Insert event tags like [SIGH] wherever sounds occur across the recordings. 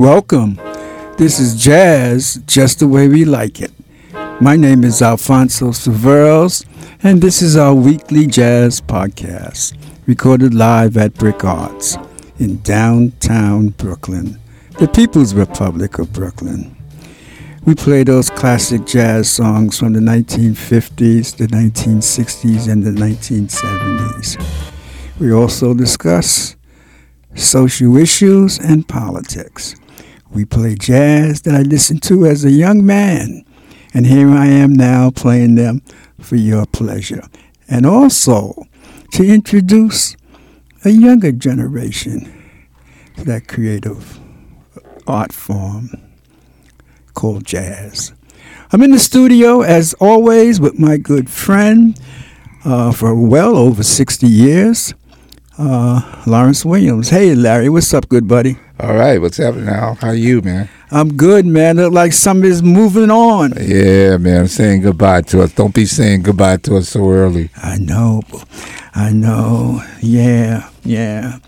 Welcome. This is Jazz, just the way we like it. My name is Alfonso Severos, and this is our weekly jazz podcast, recorded live at BRIC Arts in downtown Brooklyn, the People's Republic of Brooklyn. We play those classic jazz songs from the 1950s, the 1960s, and the 1970s. We also discuss social issues and politics. We play jazz that I listened to as a young man, and here I am now playing them for your pleasure. And also to introduce a younger generation to that creative art form called jazz. I'm in the studio, as always, with my good friend uh, for well over 60 years, uh, Lawrence Williams. Hey, Larry, what's up, good buddy? All right, what's happening now? How are you, man? I'm good, man. Look like somebody's moving on. Yeah, man. Saying goodbye to us. Don't be saying goodbye to us so early. I know. I know. Yeah, yeah.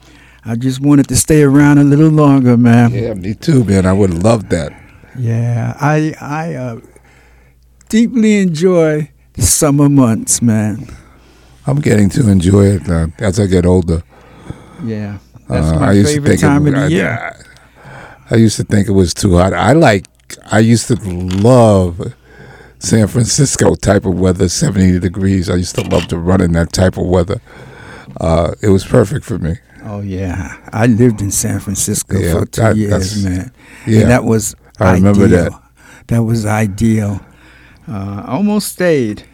I just wanted to stay around a little longer, man. Yeah, me too, man. I would love that. Yeah, I I uh, deeply enjoy the summer months, man. I'm getting to enjoy it uh, as I get older. Yeah. That's uh, my I used favorite to think time it, of the year. I, I used to think it was too hot. I like. I used to love San Francisco type of weather, seventy degrees. I used to love to run in that type of weather. Uh, it was perfect for me. Oh yeah, I lived in San Francisco yeah, for two that, years, man. Yeah, and that was. I remember ideal. that. That was ideal. Uh, almost stayed.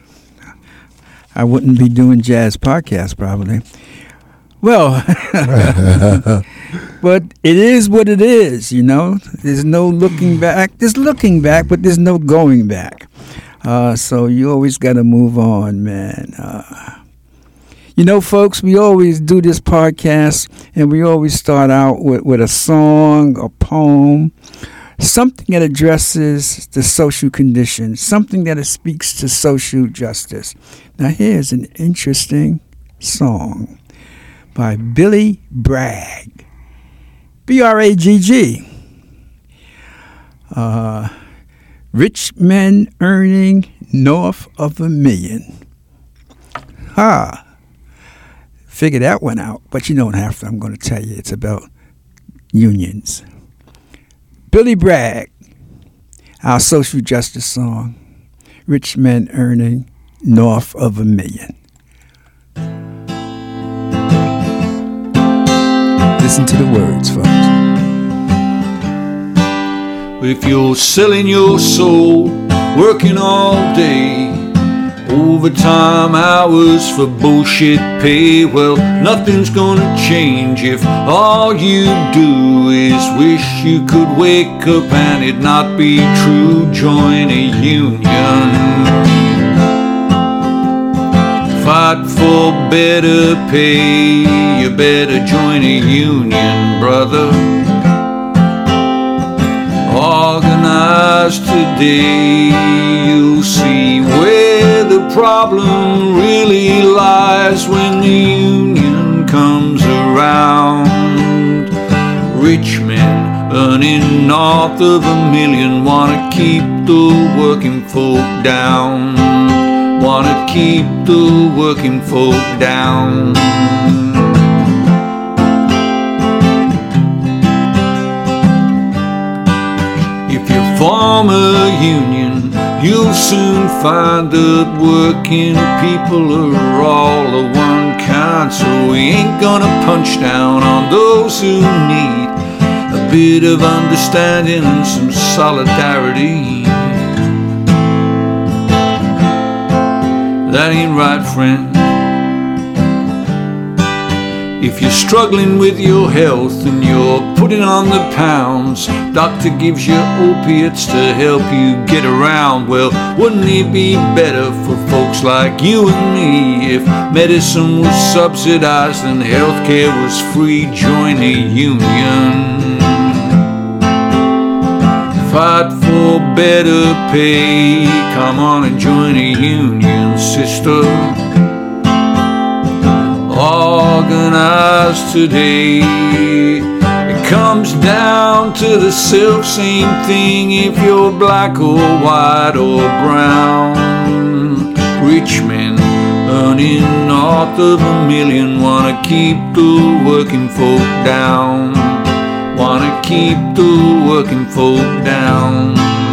I wouldn't be doing jazz podcasts probably. Well, [LAUGHS] but it is what it is, you know. There's no looking back. There's looking back, but there's no going back. Uh, so you always got to move on, man. Uh, you know, folks, we always do this podcast, and we always start out with, with a song, a poem, something that addresses the social condition, something that speaks to social justice. Now, here's an interesting song by Billy Bragg. B R A G G. Uh, rich men earning north of a million. Ha! Figure that one out, but you don't have to. I'm going to tell you it's about unions. Billy Bragg, our social justice song, Rich Men Earning North of a Million. Listen to the words, folks. If you're selling your soul, working all day, overtime hours for bullshit pay, well, nothing's gonna change if all you do is wish you could wake up and it not be true. Join a union fight for better pay, you better join a union, brother. Organize today, you'll see where the problem really lies when the union comes around. Rich men earning north of a million wanna keep the working folk down wanna keep the working folk down. If you form a union, you'll soon find that working people are all of one kind. So we ain't gonna punch down on those who need a bit of understanding and some solidarity. That ain't right, friend. If you're struggling with your health and you're putting on the pounds. Doctor gives you opiates to help you get around. Well, wouldn't it be better for folks like you and me if medicine was subsidized and healthcare was free? Join a union. Fight for better pay. Come on and join a union, sister organized today. It comes down to the self same thing if you're black or white or brown. Rich men earning north of a million wanna keep the working folk down. Wanna keep the working folk down.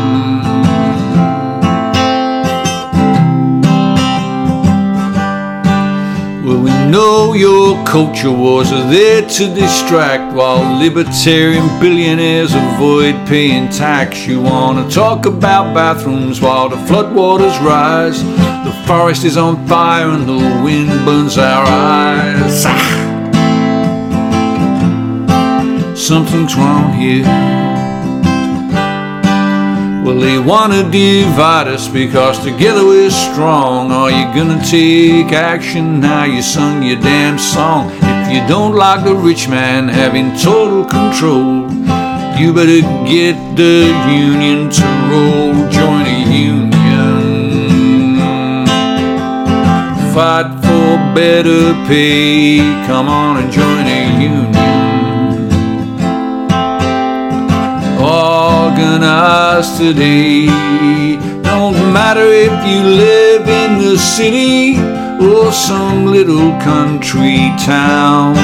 Well, we know your culture wars are there to distract while libertarian billionaires avoid paying tax. You want to talk about bathrooms while the floodwaters rise. The forest is on fire and the wind burns our eyes. Ah! Something's wrong here. Well, they want to divide us because together we're strong. Are you gonna take action now? You sung your damn song. If you don't like the rich man having total control, you better get the union to roll. Join a union. Fight for better pay. Come on and join a union. Organized today. Don't matter if you live in the city or some little country town.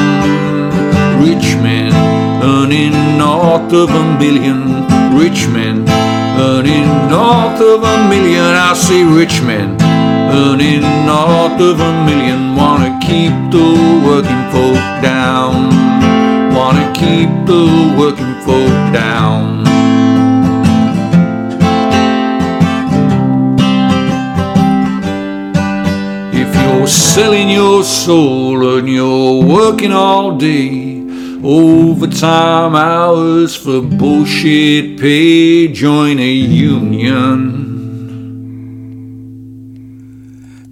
Rich men earning north of a million. Rich men earning north of a million. I say rich men earning north of a million. Wanna keep the working folk down. Wanna keep the working folk down. You're selling your soul and you're working all day. Overtime hours for bullshit pay. Join a union.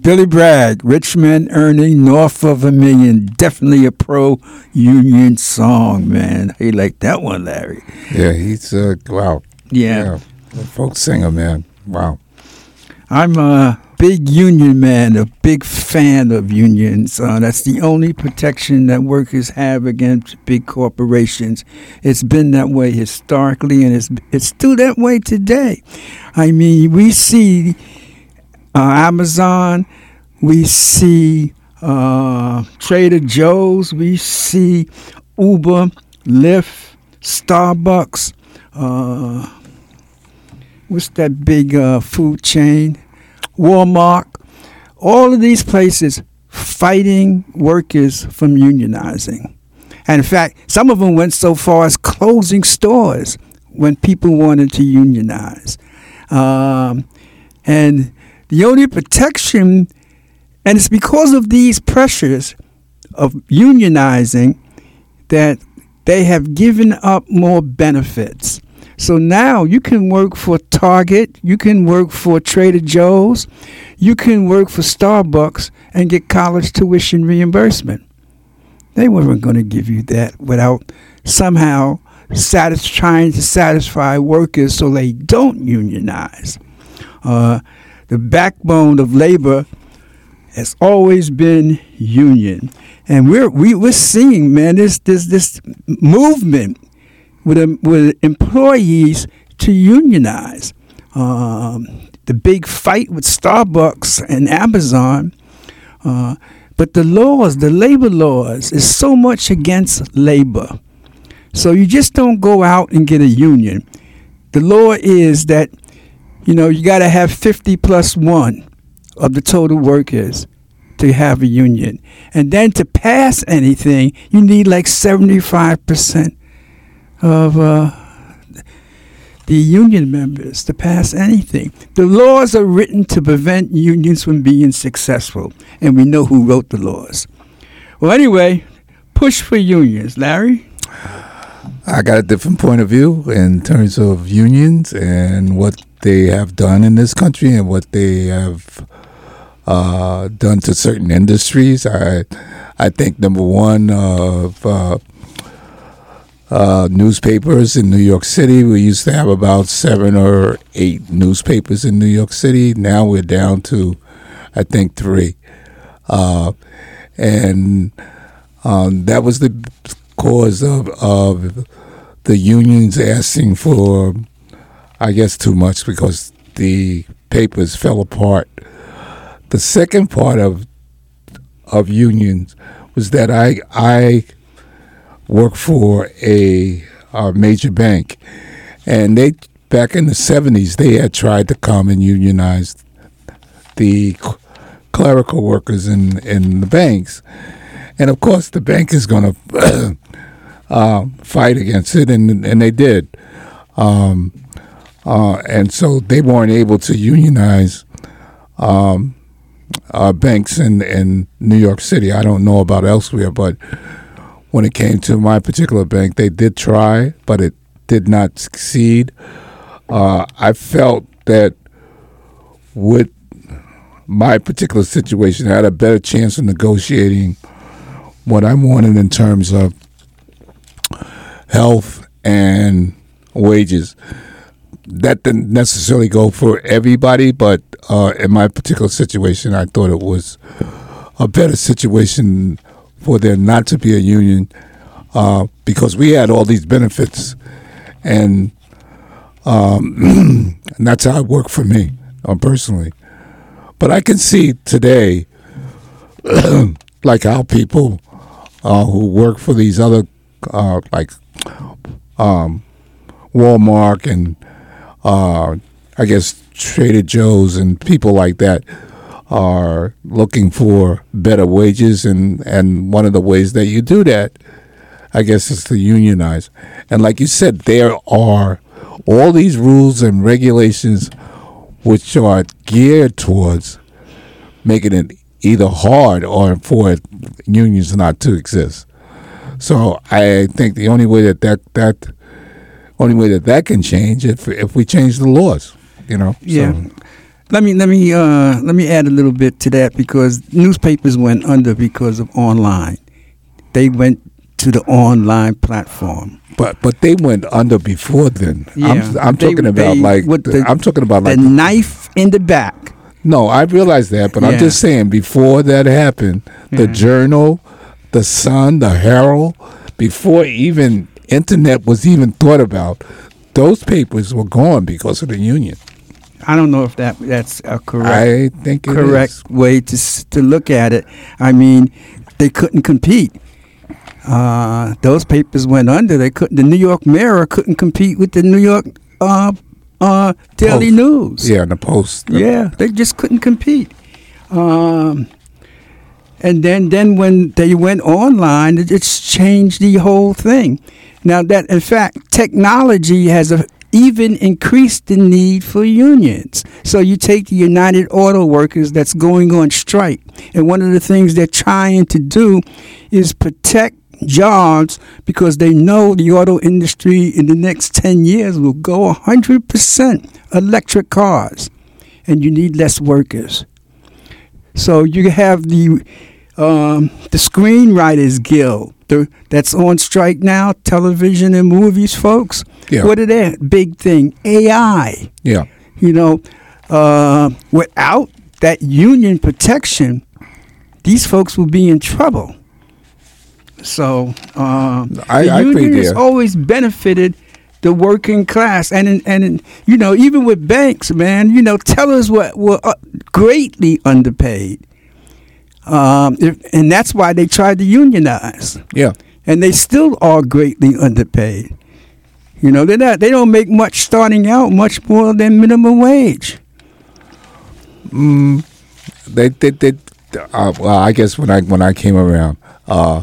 Billy Bragg, rich men earning north of a million. Definitely a pro union song, man. Hey, like that one, Larry. Yeah, he's uh wow. Yeah. yeah. Folk singer, man. Wow. I'm a big union man, a big fan of unions. Uh, that's the only protection that workers have against big corporations. It's been that way historically, and it's it's still that way today. I mean, we see uh, Amazon, we see uh, Trader Joe's, we see Uber, Lyft, Starbucks. Uh, what's that big uh, food chain? Walmart, all of these places fighting workers from unionizing. And in fact, some of them went so far as closing stores when people wanted to unionize. Um, and the only protection, and it's because of these pressures of unionizing that they have given up more benefits. So now you can work for Target, you can work for Trader Joe's, you can work for Starbucks and get college tuition reimbursement. They weren't going to give you that without somehow satis- trying to satisfy workers so they don't unionize. Uh, the backbone of labor has always been union. And we're, we, we're seeing, man, this, this, this movement with, with employees to unionize. Um, the big fight with Starbucks and Amazon. Uh, but the laws, the labor laws, is so much against labor. So you just don't go out and get a union. The law is that, you know, you got to have 50 plus one of the total workers to have a union. And then to pass anything, you need like 75% of uh, the union members to pass anything. The laws are written to prevent unions from being successful, and we know who wrote the laws. Well, anyway, push for unions, Larry. I got a different point of view in terms of unions and what they have done in this country and what they have uh, done to certain industries. I I think number one of uh, uh, newspapers in New York City. We used to have about seven or eight newspapers in New York City. Now we're down to, I think, three. Uh, and um, that was the cause of, of the unions asking for, I guess, too much because the papers fell apart. The second part of of unions was that I I worked for a, major bank, and they back in the seventies they had tried to come and unionize the clerical workers in in the banks, and of course the bank is going [COUGHS] to uh, fight against it, and and they did, um, uh, and so they weren't able to unionize. Um, uh, banks in, in New York City. I don't know about elsewhere, but when it came to my particular bank, they did try, but it did not succeed. Uh, I felt that with my particular situation, I had a better chance of negotiating what I wanted in terms of health and wages. That didn't necessarily go for everybody, but uh, in my particular situation, I thought it was a better situation for there not to be a union uh, because we had all these benefits, and um, [CLEARS THROAT] and that's how it worked for me uh, personally. But I can see today, [CLEARS THROAT] like how people uh, who work for these other, uh, like um, Walmart and uh, I guess Trader Joe's and people like that are looking for better wages, and, and one of the ways that you do that, I guess, is to unionize. And like you said, there are all these rules and regulations which are geared towards making it either hard or for unions not to exist. So I think the only way that that, that only way that that can change if if we change the laws, you know. Yeah. So, Let me let me uh, let me add a little bit to that because newspapers went under because of online. They went to the online platform. but but they went under before then. I'm, Yeah, I'm they- talking about they- like the- the- I'm talking about The like knife in the back. no, I realize that, but I'm just saying before that happened, the Yeah. Journal, the Sun, the Herald, before even internet was even thought about, those papers were gone because of the union. I don't know if that that's a correct I think it correct way to to look at it. I mean, they couldn't compete. Uh, those papers went under. They couldn't. The New York Mirror couldn't compete with the New York uh, uh, Daily Post. News. Yeah, the Post. Yeah, they just couldn't compete. Um, and then, then when they went online, it it's changed the whole thing. Now that, in fact, technology has a, even increased the need for unions. So you take the United Auto Workers that's going on strike, and one of the things they're trying to do is protect jobs because they know the auto industry in the next 10 years will go 100% electric cars and you need less workers. So you have the um, the Screenwriters Guild the, that's on strike now, television and movies, folks. Yeah. What are they? Big thing, AI. Yeah. You know, uh, without that union protection, these folks will be in trouble. So um, I- the I union has always benefited the working class, and in, and in, you know even with banks, man, you know tellers were were uh, greatly underpaid, um, if, and that's why they tried to unionize, Yeah. and they still are greatly underpaid. You know they're not they don't make much starting out, much more than minimum wage. They they they. Uh, well, I guess when I when I came around, uh,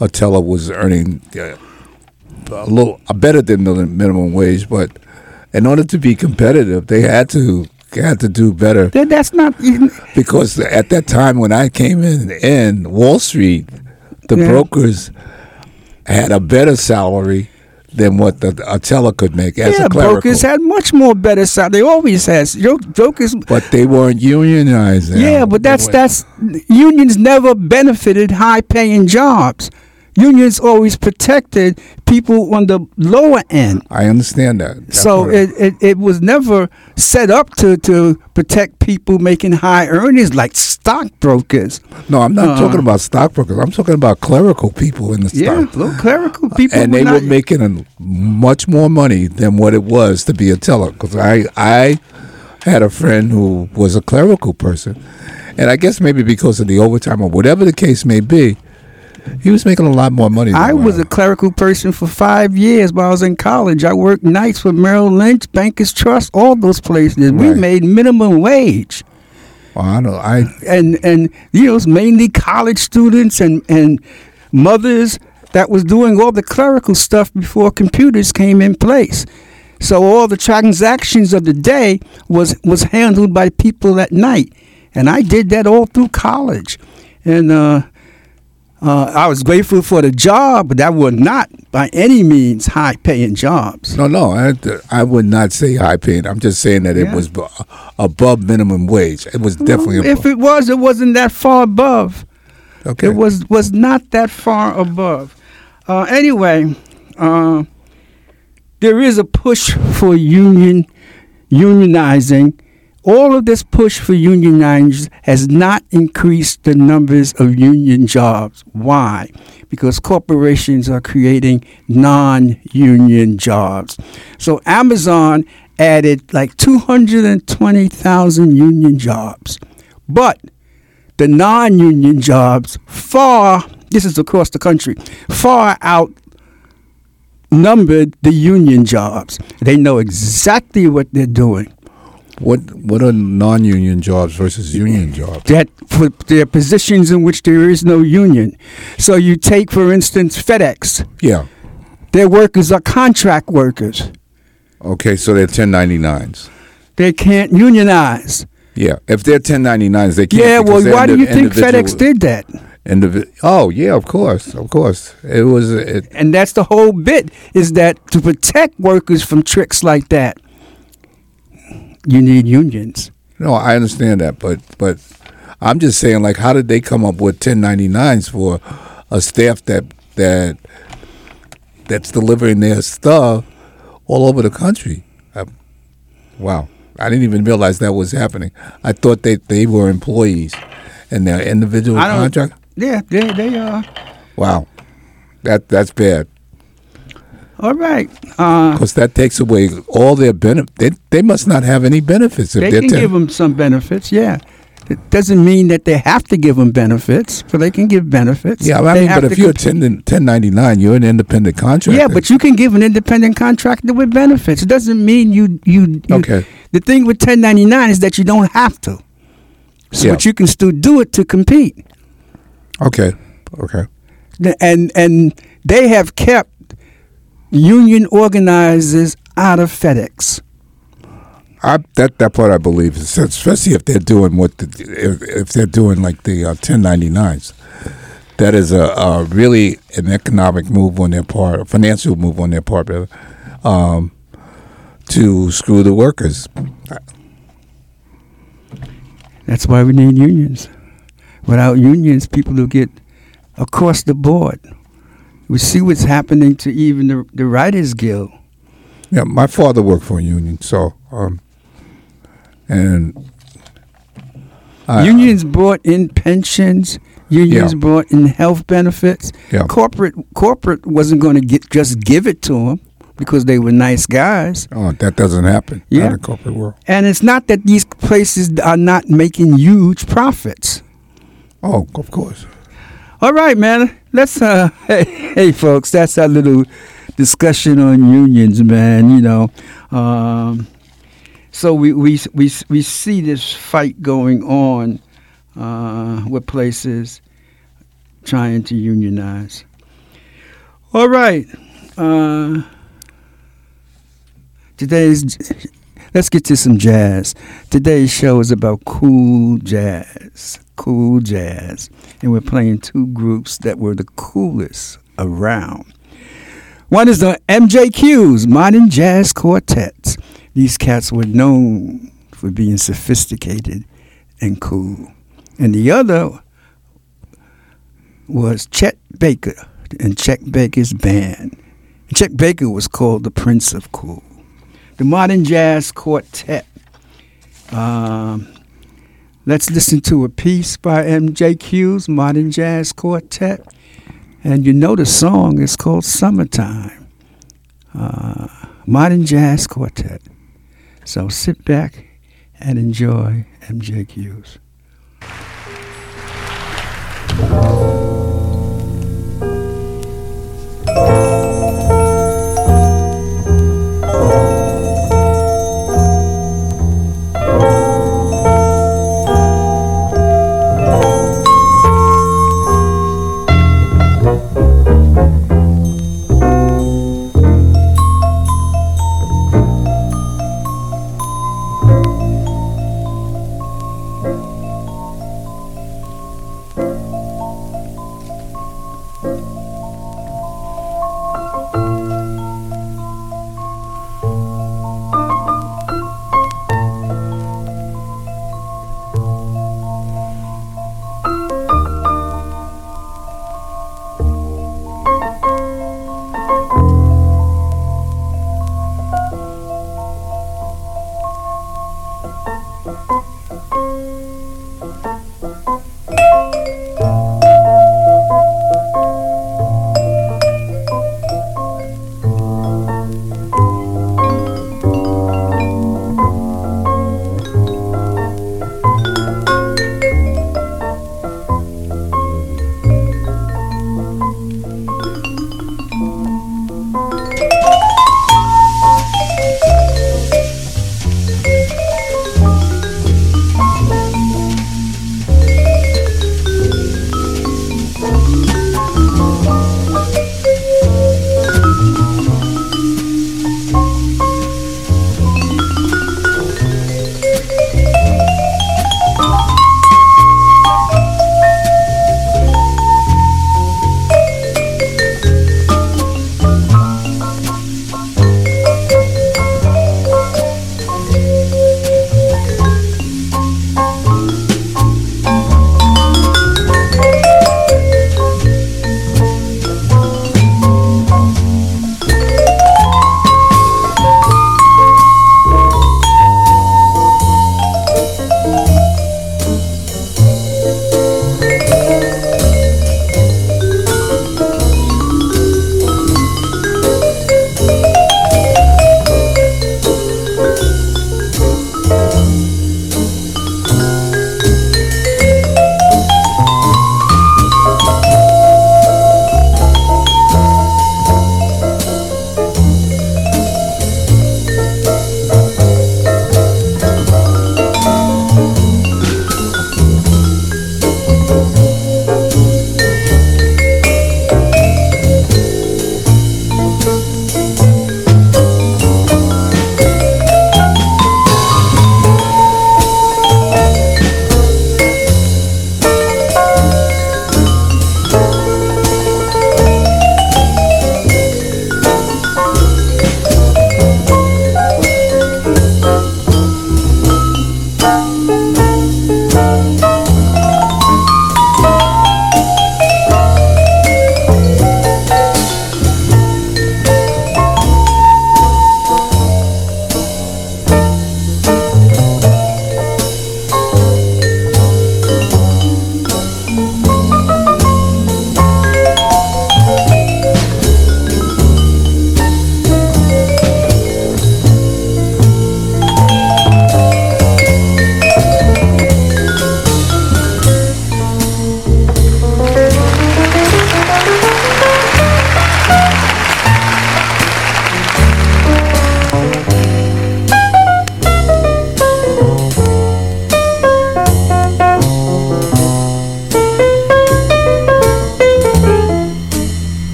a teller was earning uh, a little uh, better than the minimum wage, but in order to be competitive, they had to had to do better That, that's not because at that time when I came in, in Wall Street, the Yeah. brokers had a better salary than what the, a teller could make as yeah, a clerical. brokers had much more better salary. They always has. Jokers. but they weren't unionized. Yeah, but that's that's unions never benefited high paying jobs. Unions always protected people on the lower end. I understand that. So it, it, it was never set up to, to protect people making high earnings like stockbrokers. No, I'm not Uh, talking about stockbrokers. I'm talking about clerical people in the Yeah, stock. little clerical people. and were they were making a, much more money than what it was to be a teller. Because I, I had a friend who was a clerical person, and I guess maybe because of the overtime or whatever the case may be, he was making a lot more money. Than I was a clerical person for five years while I was in college. I worked nights for Merrill Lynch, Bankers Trust, all those places. We made minimum wage. Well, I know. I and and you know it's mainly college students and and mothers that was doing all the clerical stuff before computers came in place. So all the transactions of the day was was handled by people at night, and I did that all through college, and. uh uh, I was grateful for the job, but that were not by any means high paying jobs. no, no. I, I would not say high paying. I'm just saying that it was above minimum wage. It was definitely Well, if it was, it wasn't that far above. okay. It was was not that far above. Uh, anyway, uh, there is a push for union unionizing. All of this push for unionizing has not increased the numbers of union jobs. Why? Because corporations are creating non-union jobs. So Amazon added like 220,000 union jobs. But the non-union jobs far this is across the country far outnumbered the union jobs they know exactly what they're doing what What are non-union jobs versus union jobs? that for their positions in which there is no union so you take for instance fedex Yeah. their workers are contract workers Okay, so they're 1099s. they can't unionize Yeah, if they're 1099s, they can't. yeah well why do you think fedex did that indivi- oh yeah, of course, of course. It was. It, and that's the whole bit is that to protect workers from tricks like that you need unions no, I understand that, but but I'm just saying, like, how did they come up with 1099s for a staff that that that's delivering their stuff all over the country? Uh, wow, I didn't even realize that was happening. I thought they they were employees and their individual contract. Yeah, they they are. Wow, that that's bad. All right. Uh, Because that takes away all their benefit. They, they must not have any benefits if they can ten- give them some benefits. Yeah. It doesn't mean that they have to give them benefits, but they can give benefits. Yeah, I mean, but if you're compete. 10, 1099, you're an independent contractor. yeah, but you can give an independent contractor with benefits. It doesn't mean you you. you Okay. The thing with 1099 is that you don't have to. So, Yeah. but you can still do it to compete. Okay, okay. And and they have kept union organizers out of FedEx. I, that that part I believe, is- especially if they're doing what the, if, if they're doing like the uh, 1099s. That is a, a really an economic move on their part, a financial move on their part, rather, um, to screw the workers. That's why we need unions. Without unions, people will get across the board. We see what's happening to even the, the Writers Guild. Yeah, my father worked for a union, so um, and I- unions brought in pensions. Unions Yeah. brought in health benefits. Yeah. Corporate corporate wasn't going to get just give it to them because they were nice guys. Oh, that doesn't happen. Yeah. In corporate world. And it's not that these places are not making huge profits. Oh, of course. All right, man. Let's uh [LAUGHS] hey, hey folks, that's our little discussion on unions, man, you know. Um so we we we we see this fight going on uh with places trying to unionize. All right. Uh today's let's get to some jazz. Today's show is about cool jazz. Cool jazz. And we're playing two groups that were the coolest around. One is the MJQs, Modern Jazz Quartets. These cats were known for being sophisticated and cool. And the other was Chet Baker and Chet Baker's band. Chet Baker was called the Prince of Cool. The Modern Jazz Quartet. Um, Let's listen to a piece by MJQs, Modern Jazz Quartet. And you know the song is called Summertime, uh, Modern Jazz Quartet. So sit back and enjoy MJQs. Oh. [LAUGHS]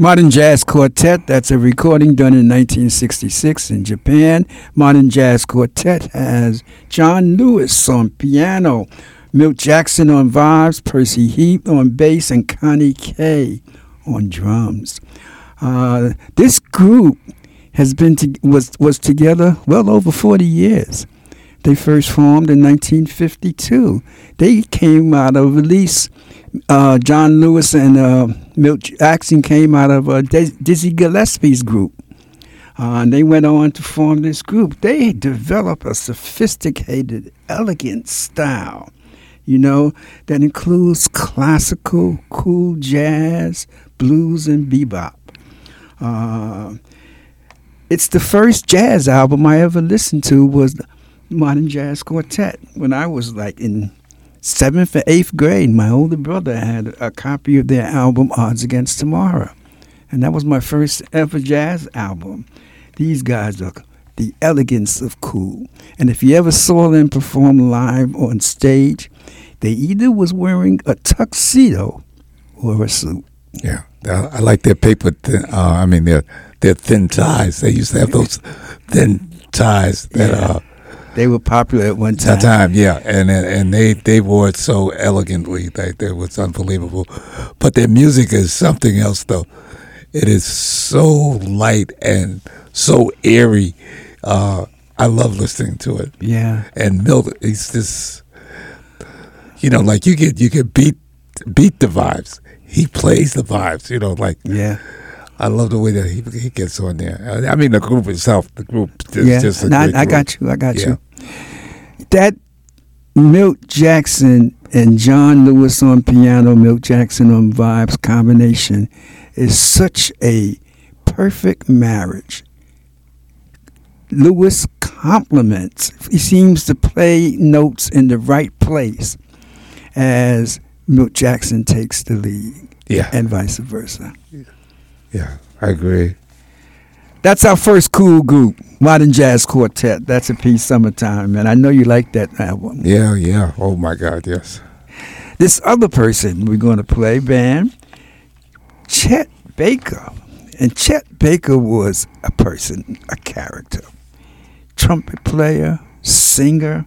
Modern Jazz Quartet, that's a recording done in 1966 in Japan. Modern Jazz Quartet has John Lewis on piano, Milt Jackson on vibes, Percy Heath on bass, and Connie Kay on drums. Uh, this group has been to, was was together well over 40 years. They first formed in 1952. They came out of release. Uh, John Lewis and uh, Milt Jackson came out of uh, Dizzy Gillespie's group. Uh, and they went on to form this group. They developed a sophisticated, elegant style, you know, that includes classical, cool jazz, blues, and bebop. Uh, it's the first jazz album I ever listened to was Modern Jazz Quartet when I was like in seventh or eighth grade. My older brother had a copy of their album Odds Against Tomorrow, and that was my first ever jazz album. These guys are the elegance of cool, and if you ever saw them perform live on stage, they either was wearing a tuxedo or a suit. Yeah, I like their paper. Thin, uh, I mean their their thin ties. They used to have those thin ties that. Yeah. Uh, they were popular at one time. That time, yeah, and and they they wore it so elegantly that it was unbelievable. But their music is something else, though. It is so light and so airy. Uh, I love listening to it. Yeah, and Milt, he's just, you know, like you get you can beat beat the vibes. He plays the vibes. You know, like yeah. I love the way that he he gets on there. I mean, the group itself, the group is yeah. just a no, I, I got you. I got Yeah. you. That Milt Jackson and John Lewis on piano, Milt Jackson on vibes combination is such a perfect marriage. Lewis compliments. He seems to play notes in the right place as Milt Jackson takes the lead, Yeah, and vice versa. yeah, I agree. That's our first cool group, Modern Jazz Quartet. That's a piece, Summertime, and I know you like that album. Yeah, yeah. Oh my God, yes. This other person we're going to play, band, Chet Baker. And Chet Baker was a person, a character, trumpet player, singer,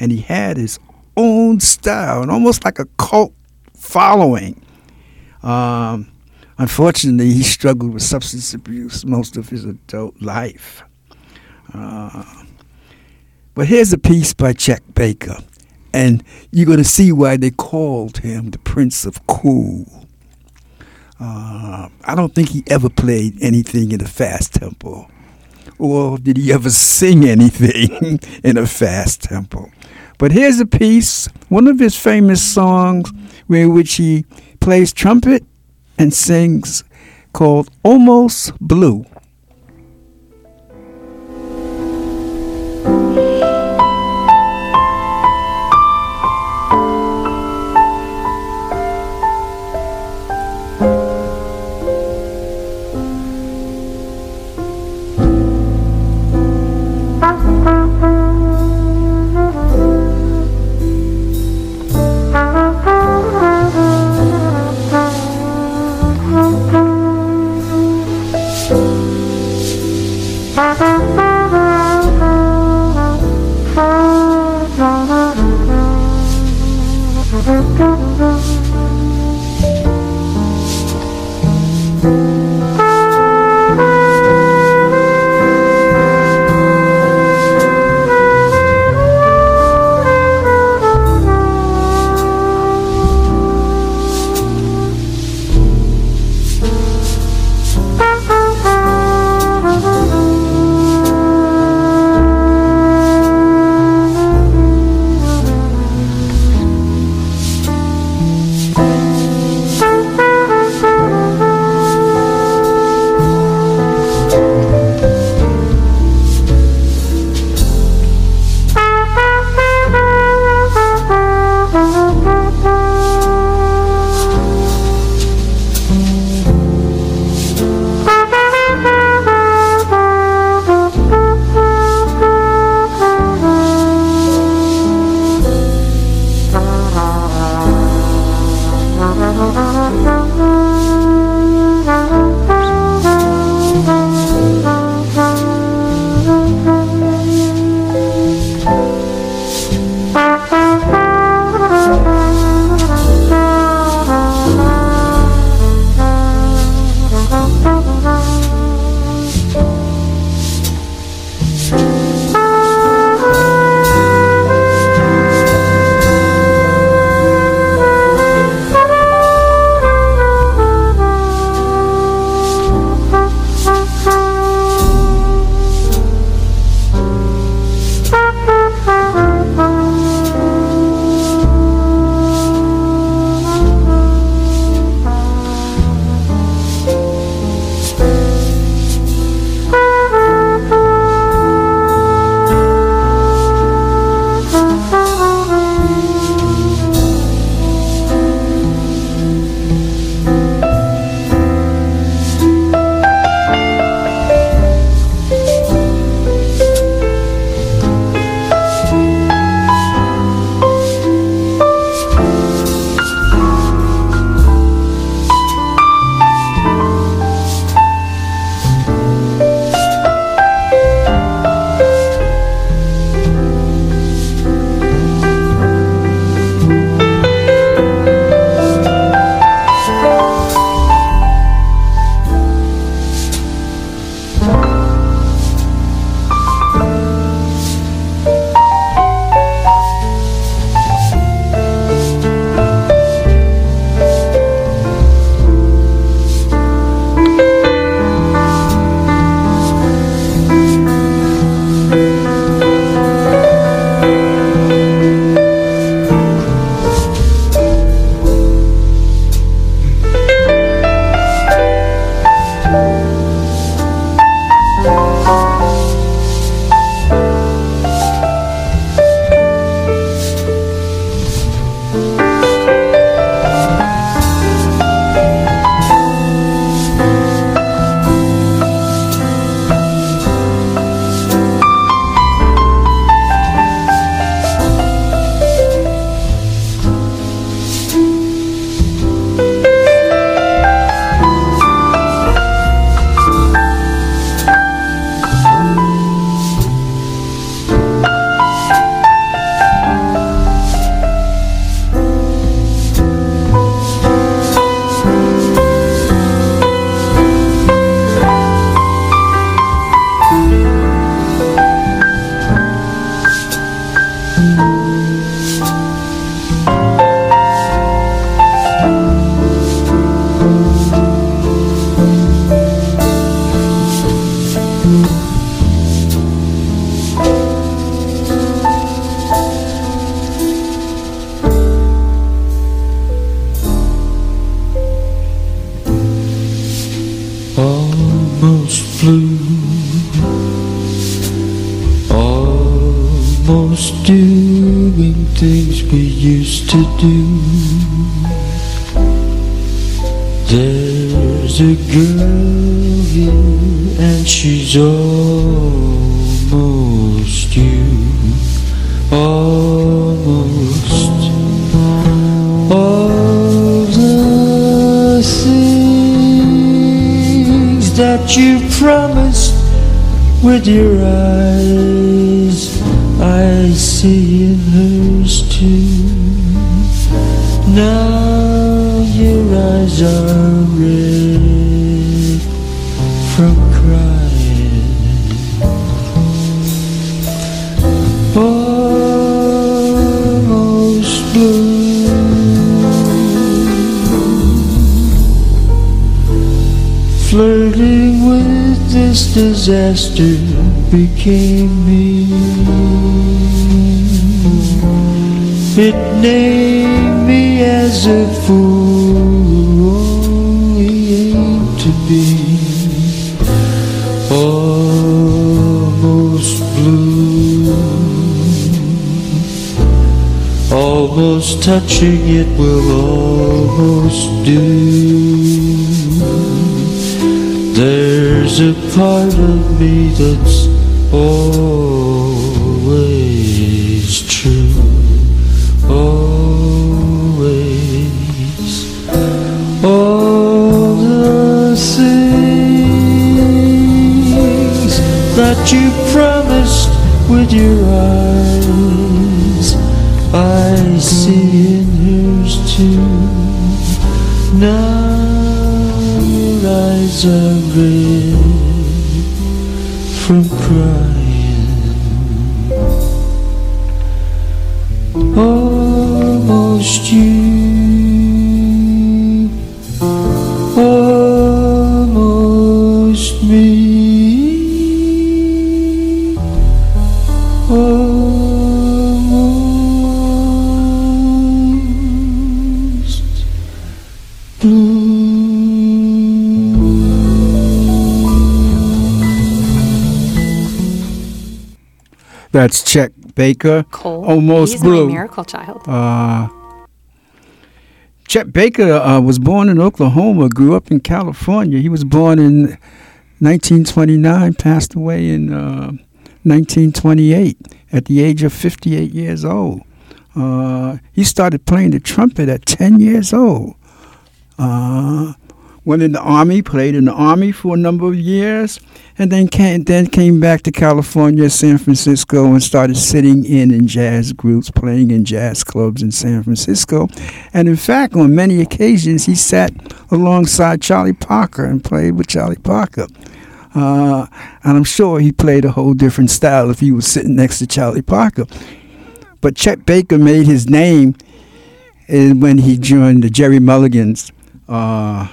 and he had his own style and almost like a cult following. Um, unfortunately, he struggled with substance abuse most of his adult life. Uh, but here's a piece by Chet Baker, and you're going to see why they called him the Prince of Cool. Uh, I don't think he ever played anything in a fast tempo, or did he ever sing anything [LAUGHS] in a fast tempo. But here's a piece, one of his famous songs, in which he plays trumpet and sings, called Almost Blue. 拜拜。It named me as a fool only aimed to be almost blue. Almost touching it will almost do. There's a part of me that's always you promised with your eyes, I see in hers too. Now your eyes are red from crying. That's Chet Baker. Cole. Almost He's blue. miracle child. Uh, Chet Baker uh, was born in Oklahoma, grew up in California. He was born in 1929, passed away in uh, 1928 at the age of 58 years old. Uh, he started playing the trumpet at 10 years old. Went in the army, played in the army for a number of years, and then came then came back to California, San Francisco, and started sitting in in jazz groups, playing in jazz clubs in San Francisco. And in fact, on many occasions, he sat alongside Charlie Parker and played with Charlie Parker. Uh, and I'm sure he played a whole different style if he was sitting next to Charlie Parker. But Chet Baker made his name when he joined the Gerry Mulligan's uh,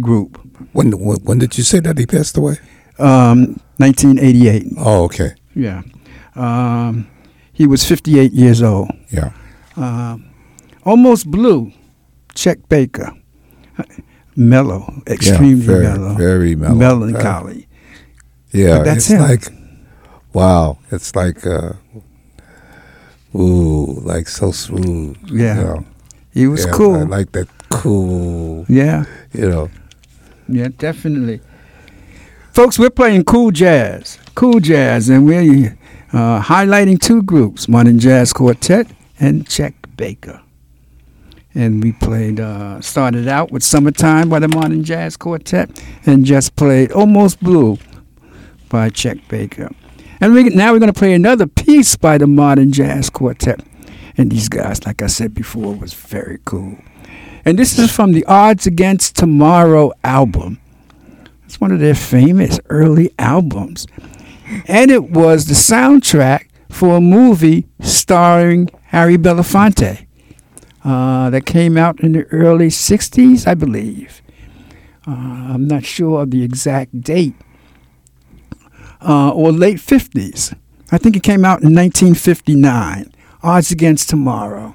group, When, when when did you say that he passed away? um, 1988. Oh, okay. Yeah. Um, he was 58 years old. Yeah. Um, almost blue, Chet Baker. Mellow, extremely very, mellow. very mellow. Melancholy. Yeah, But that's it's him. like, wow, it's like, uh, ooh, like so smooth. Yeah. you know. he was Yeah, cool. I like that cool. yeah. You know, Yeah, definitely. Folks, we're playing cool jazz, cool jazz, and we're uh, highlighting two groups, Modern Jazz Quartet and Chet Baker. And we played, uh, started out with Summertime by the Modern Jazz Quartet and just played Almost Blue by Chet Baker. And we, now we're going to play another piece by the Modern Jazz Quartet. And these guys, like I said before, was very cool. And this is from the Odds Against Tomorrow album. It's one of their famous early albums. And it was the soundtrack for a movie starring Harry Belafonte uh, that came out in the early 60s, I believe. Uh, I'm not sure of the exact date. uh, or late 50s. I think it came out in 1959. Odds Against Tomorrow.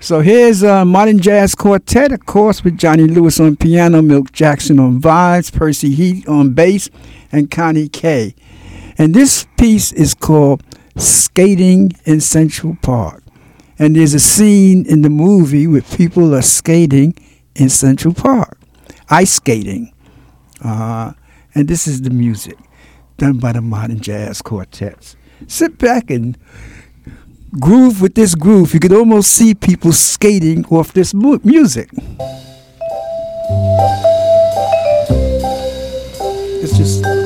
So here's a modern jazz quartet, of course, with Johnny Lewis on piano, Milt Jackson on vibes, Percy Heath on bass, and Connie Kay. And this piece is called Skating in Central Park. And there's a scene in the movie where people are skating in Central Park, ice skating. Uh, and this is the music done by the modern jazz quartets. Sit back and groove with this groove. You could almost see people skating off this mu- music. It's just.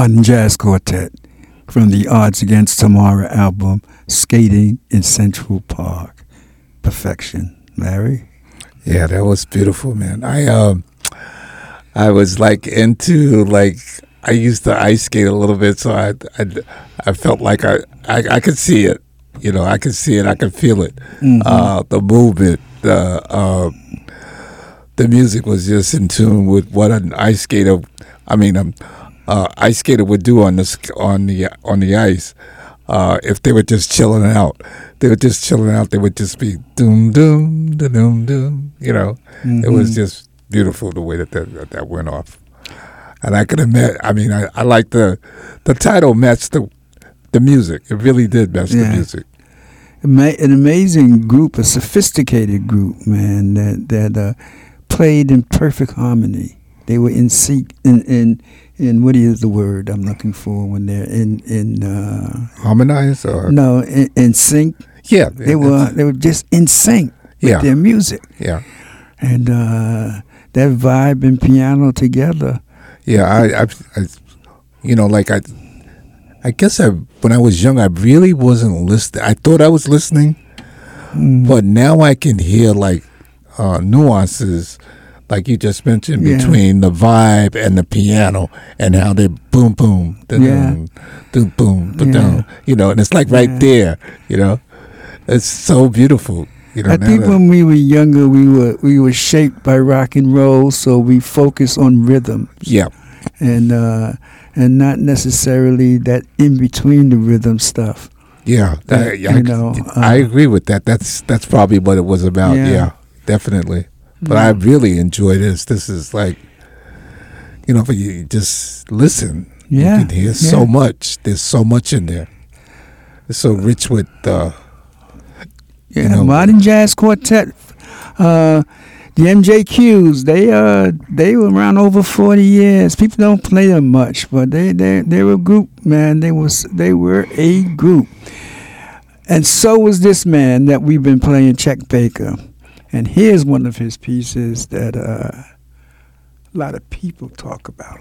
Modern Jazz Quartet from the Odds Against Tomorrow album, Skating in Central Park. Perfection. Larry? Yeah, that was beautiful, man. I um, I was like into like I used to ice skate a little bit, so I I, I felt like I, I I could see it. You know, I could see it. I could feel it. Uh, the movement, the uh, the music was just in tune with what an ice skater. I mean, I'm. um, uh, ice skater would do on the on the on the ice. Uh, if they were just chilling out, they were just chilling out. They would just be doom doom doom doom. You know, it was just beautiful the way that that, that, that went off. And I could admit, I mean, I, I like the the title matched the the music. It really did match the music. An amazing group, a sophisticated group, man, that that uh, played in perfect harmony. They were in sync, in in in what is the word I'm looking for when they're in in uh, Harmonize or no in, in sync. yeah, They were they were just in sync with Yeah. their music yeah. and uh, that vibe and piano together. Yeah, I, I, I, you know, like I, I guess I when I was young, I really wasn't listening. I thought I was listening, Mm. but now I can hear like uh, nuances, like you just mentioned, Yeah. between the vibe and the piano, and how they boom boom, Yeah. boom, boom, boom, Yeah. boom, you know, and it's like right Yeah. there, you know, it's so beautiful. You know, I think that- when we were younger, we were we were shaped by rock and roll, so we focus on rhythm. yeah, and uh, and not necessarily that in between the rhythm stuff. Yeah, That, I, you know, I uh, agree with that. That's that's probably what it was about. Yeah, definitely. But I really enjoy this. This is like, you know, if you just listen, Yeah, you can hear yeah. so much. There's so much in there. It's so rich with. Uh, Yeah, You know, modern jazz quartet. Uh, the MJQs, they uh they were around over forty years. People don't play them much, but they they they were a group, man. They was they were a group, and so was this man that we've been playing, Chet Baker. And here's one of his pieces that uh, a lot of people talk about.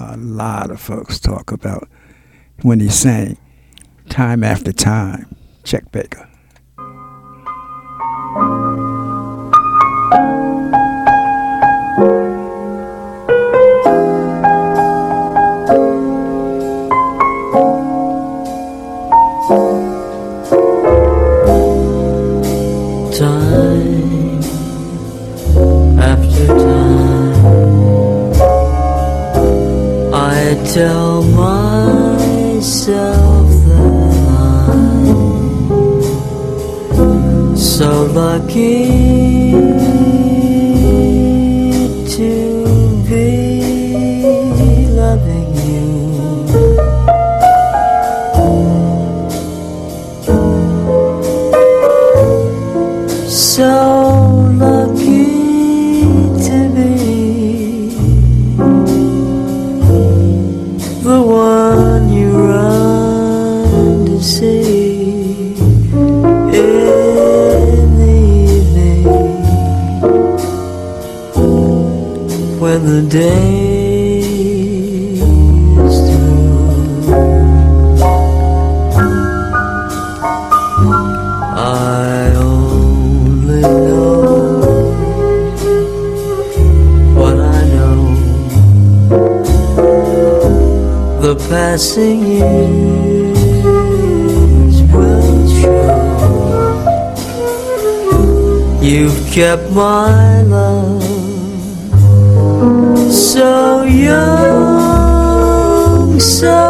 A lot of folks talk about when he sang, time after time. Chet Baker. Tell myself that I'm so lucky passing years will show. You've kept my love so young, so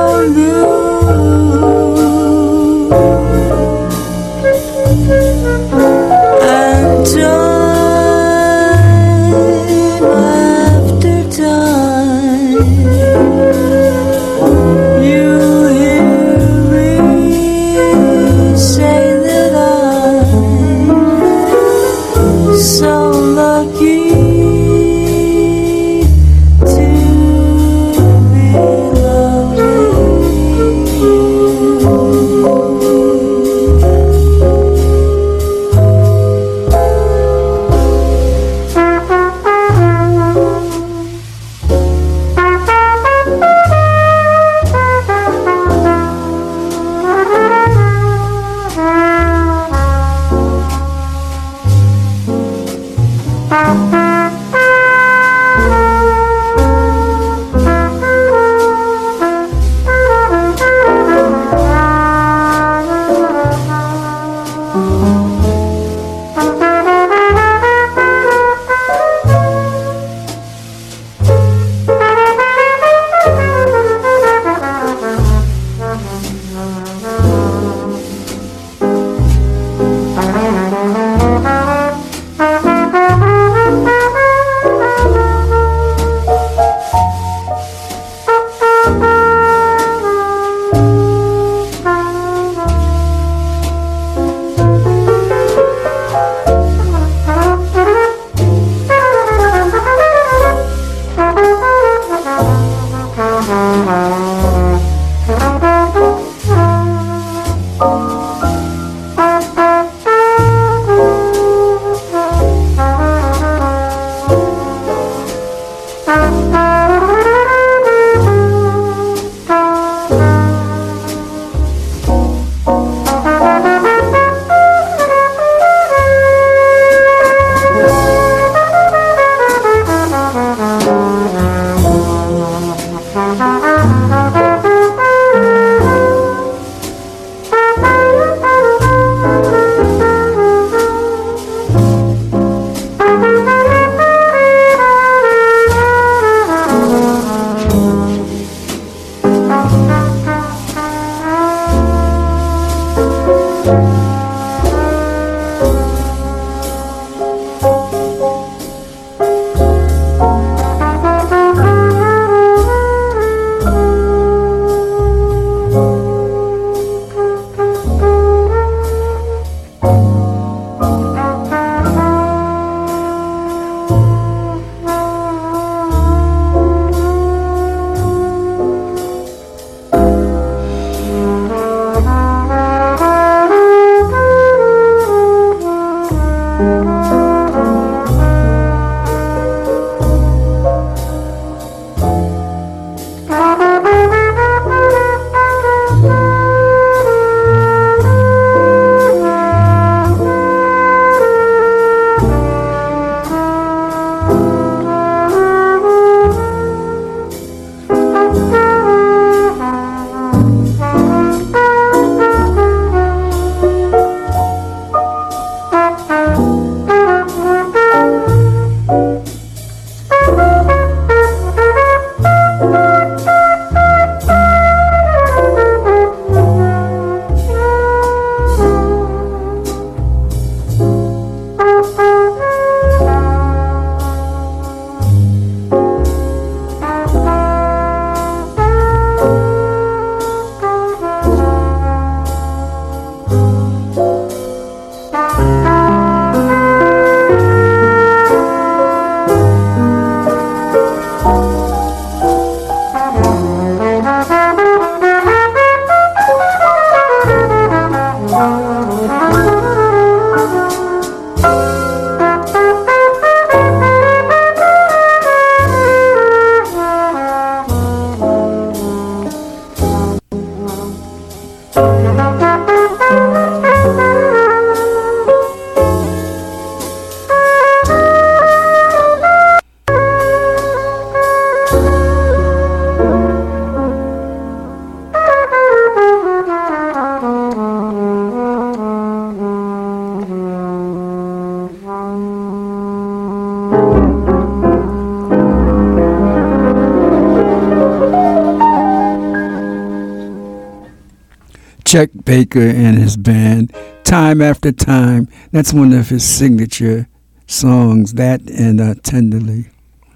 Baker and his band, time after time. That's one of his signature songs, that and uh, Tenderly.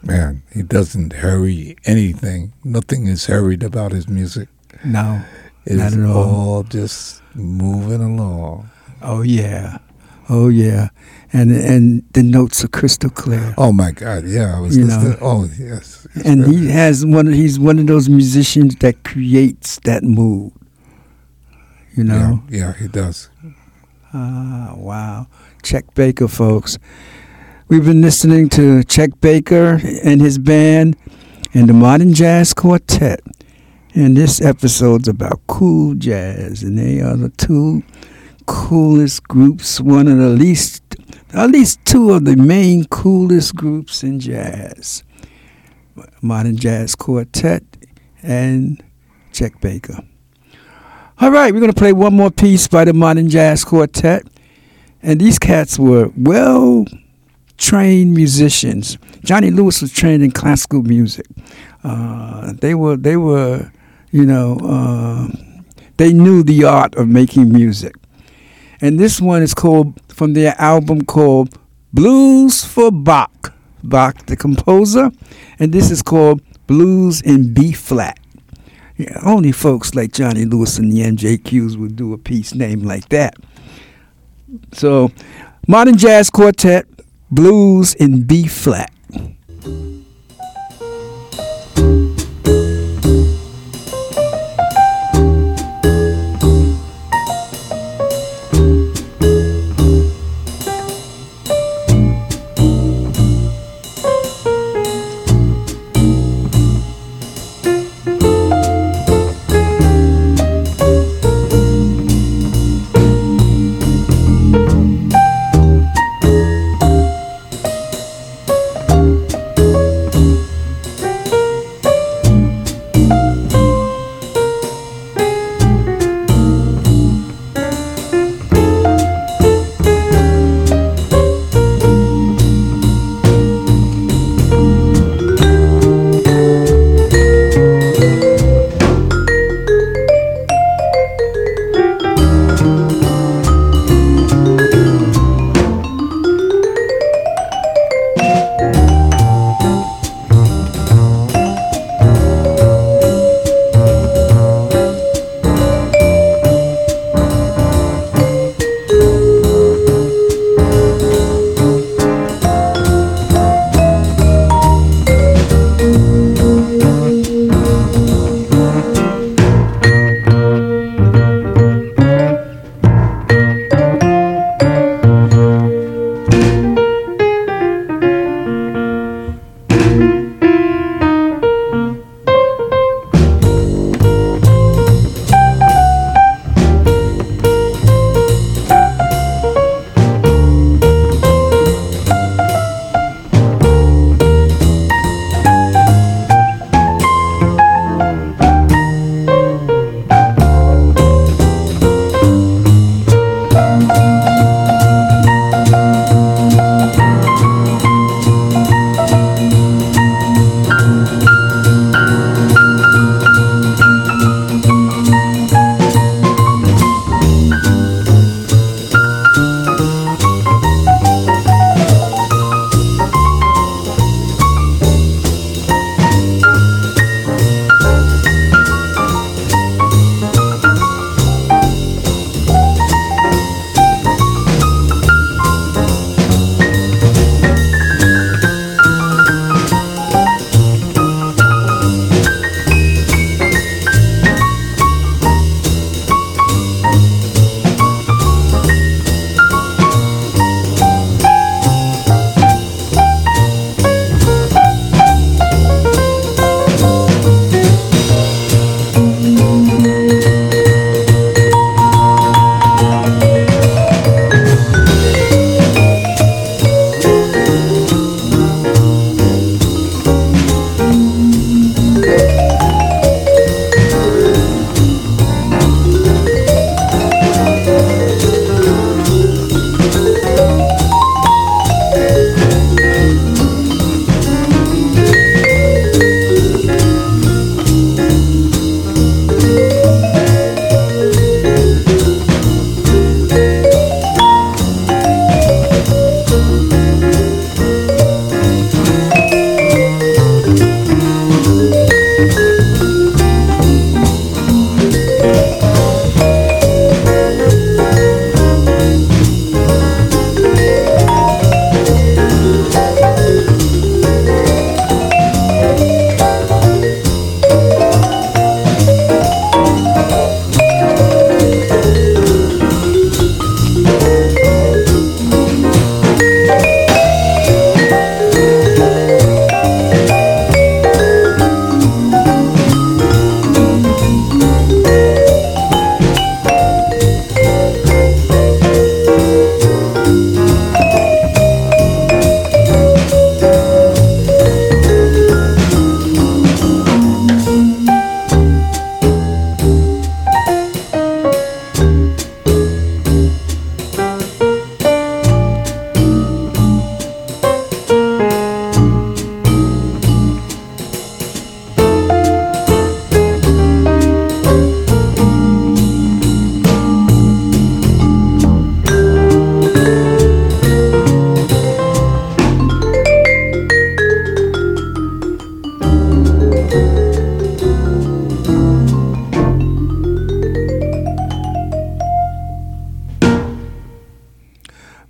Man, he doesn't hurry anything. Nothing is hurried about his music. No, It's Not at all. all just moving along. oh yeah, oh yeah, and and the notes are crystal clear. Oh my God! Yeah, I was You listening. know. oh yes, and very- he has one. He's one of those musicians that creates that mood. You know. yeah, yeah, he does. Ah, wow. Chet Baker, folks. We've been listening to Chet Baker and his band and the Modern Jazz Quartet. And this episode's about cool jazz. And they are the two coolest groups, one of the least, at least two of the main coolest groups in jazz. Modern Jazz Quartet and Chet Baker. All right, we're going to play one more piece by the Modern Jazz Quartet. And these cats were well trained musicians. Johnny Lewis was trained in classical music. Uh, they were, they were, you know, uh, they knew the art of making music. And this one is called, from their album called Blues for Bach. Bach, the composer. And this is called Blues in B flat. Yeah, only folks like Johnny Lewis and the MJQs would do a piece named like that. So, Modern Jazz Quartet, Blues in B flat.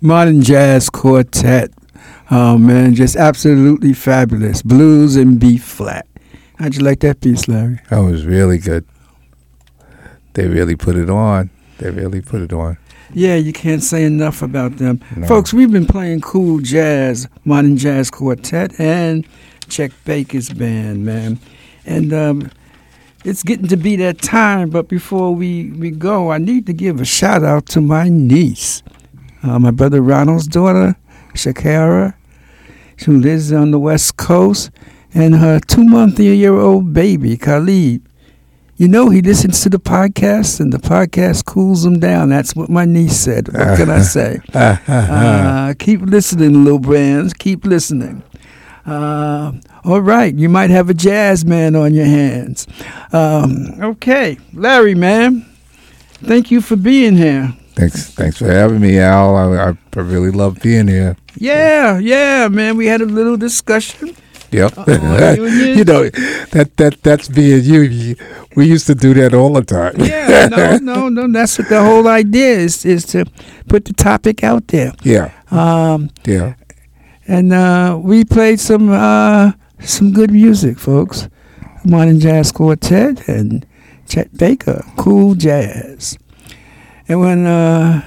Modern Jazz Quartet. Oh man, just absolutely fabulous. Blues and B flat. How'd you like that piece, Larry? That was really good. They really put it on. They really put it on. Yeah, you can't say enough about them. No. Folks, we've been playing cool jazz, modern jazz quartet, and Chet Baker's band, man. And um, it's getting to be that time, but before we, we go, I need to give a shout out to my niece, uh, my brother Ronald's daughter, Shakara, who lives on the West Coast, and her two month year old baby, Khalid. You know, he listens to the podcast, and the podcast cools him down. That's what my niece said. What can I say? [LAUGHS] Uh, keep listening, little brands. Keep listening. Uh, all right, you might have a jazz man on your hands. Um, okay, Larry, man, thank you for being here. Thanks, thanks for having me, Al. I, I really love being here. Yeah, yeah, man. We had a little discussion. Yep. You [LAUGHS] your- you know that that that's being you. You- We used to do that all the time. Yeah, no, no, no. That's what the whole idea is: is to put the topic out there. yeah, Um, yeah. and uh, we played some uh, some good music, folks. Modern Jazz Quartet and Chet Baker, cool jazz. And when uh,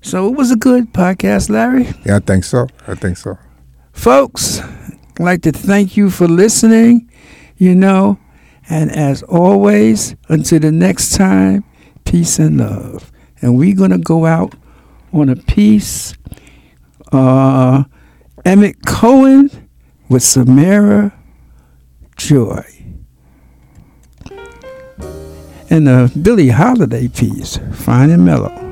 so it was a good podcast, Larry. Yeah, I think so. I think so. Folks, I'd like to thank you for listening, you know, and as always, until the next time, peace and love. And we're going to go out on a piece, uh, Emmet Cohen with Samara Joy. And the Billie Holiday piece, Fine and Mellow.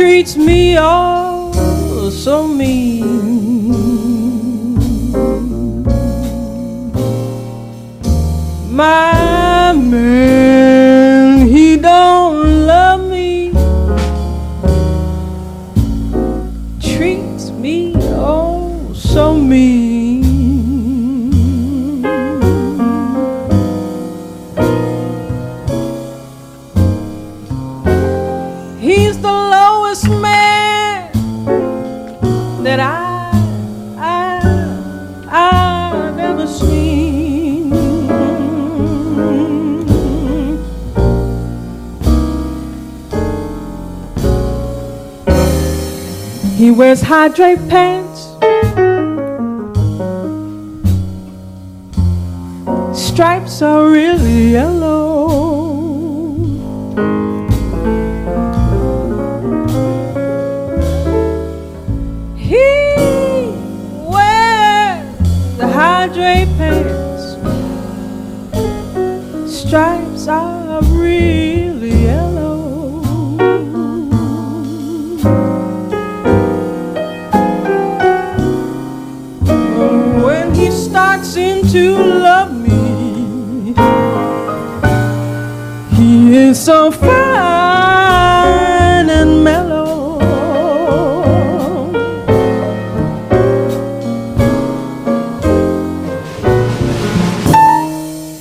Treats me all so mean. My man, wears high draped pants, stripes are really yellow. To love me, he is so fine and mellow.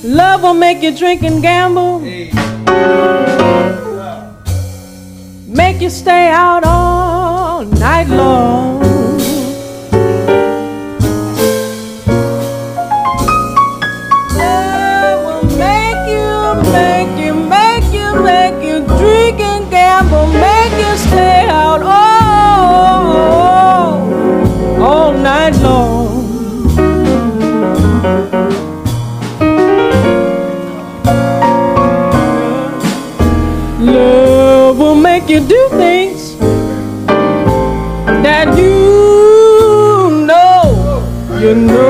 Love will make you drink and gamble. Make you stay out all make you do things that you know, you know.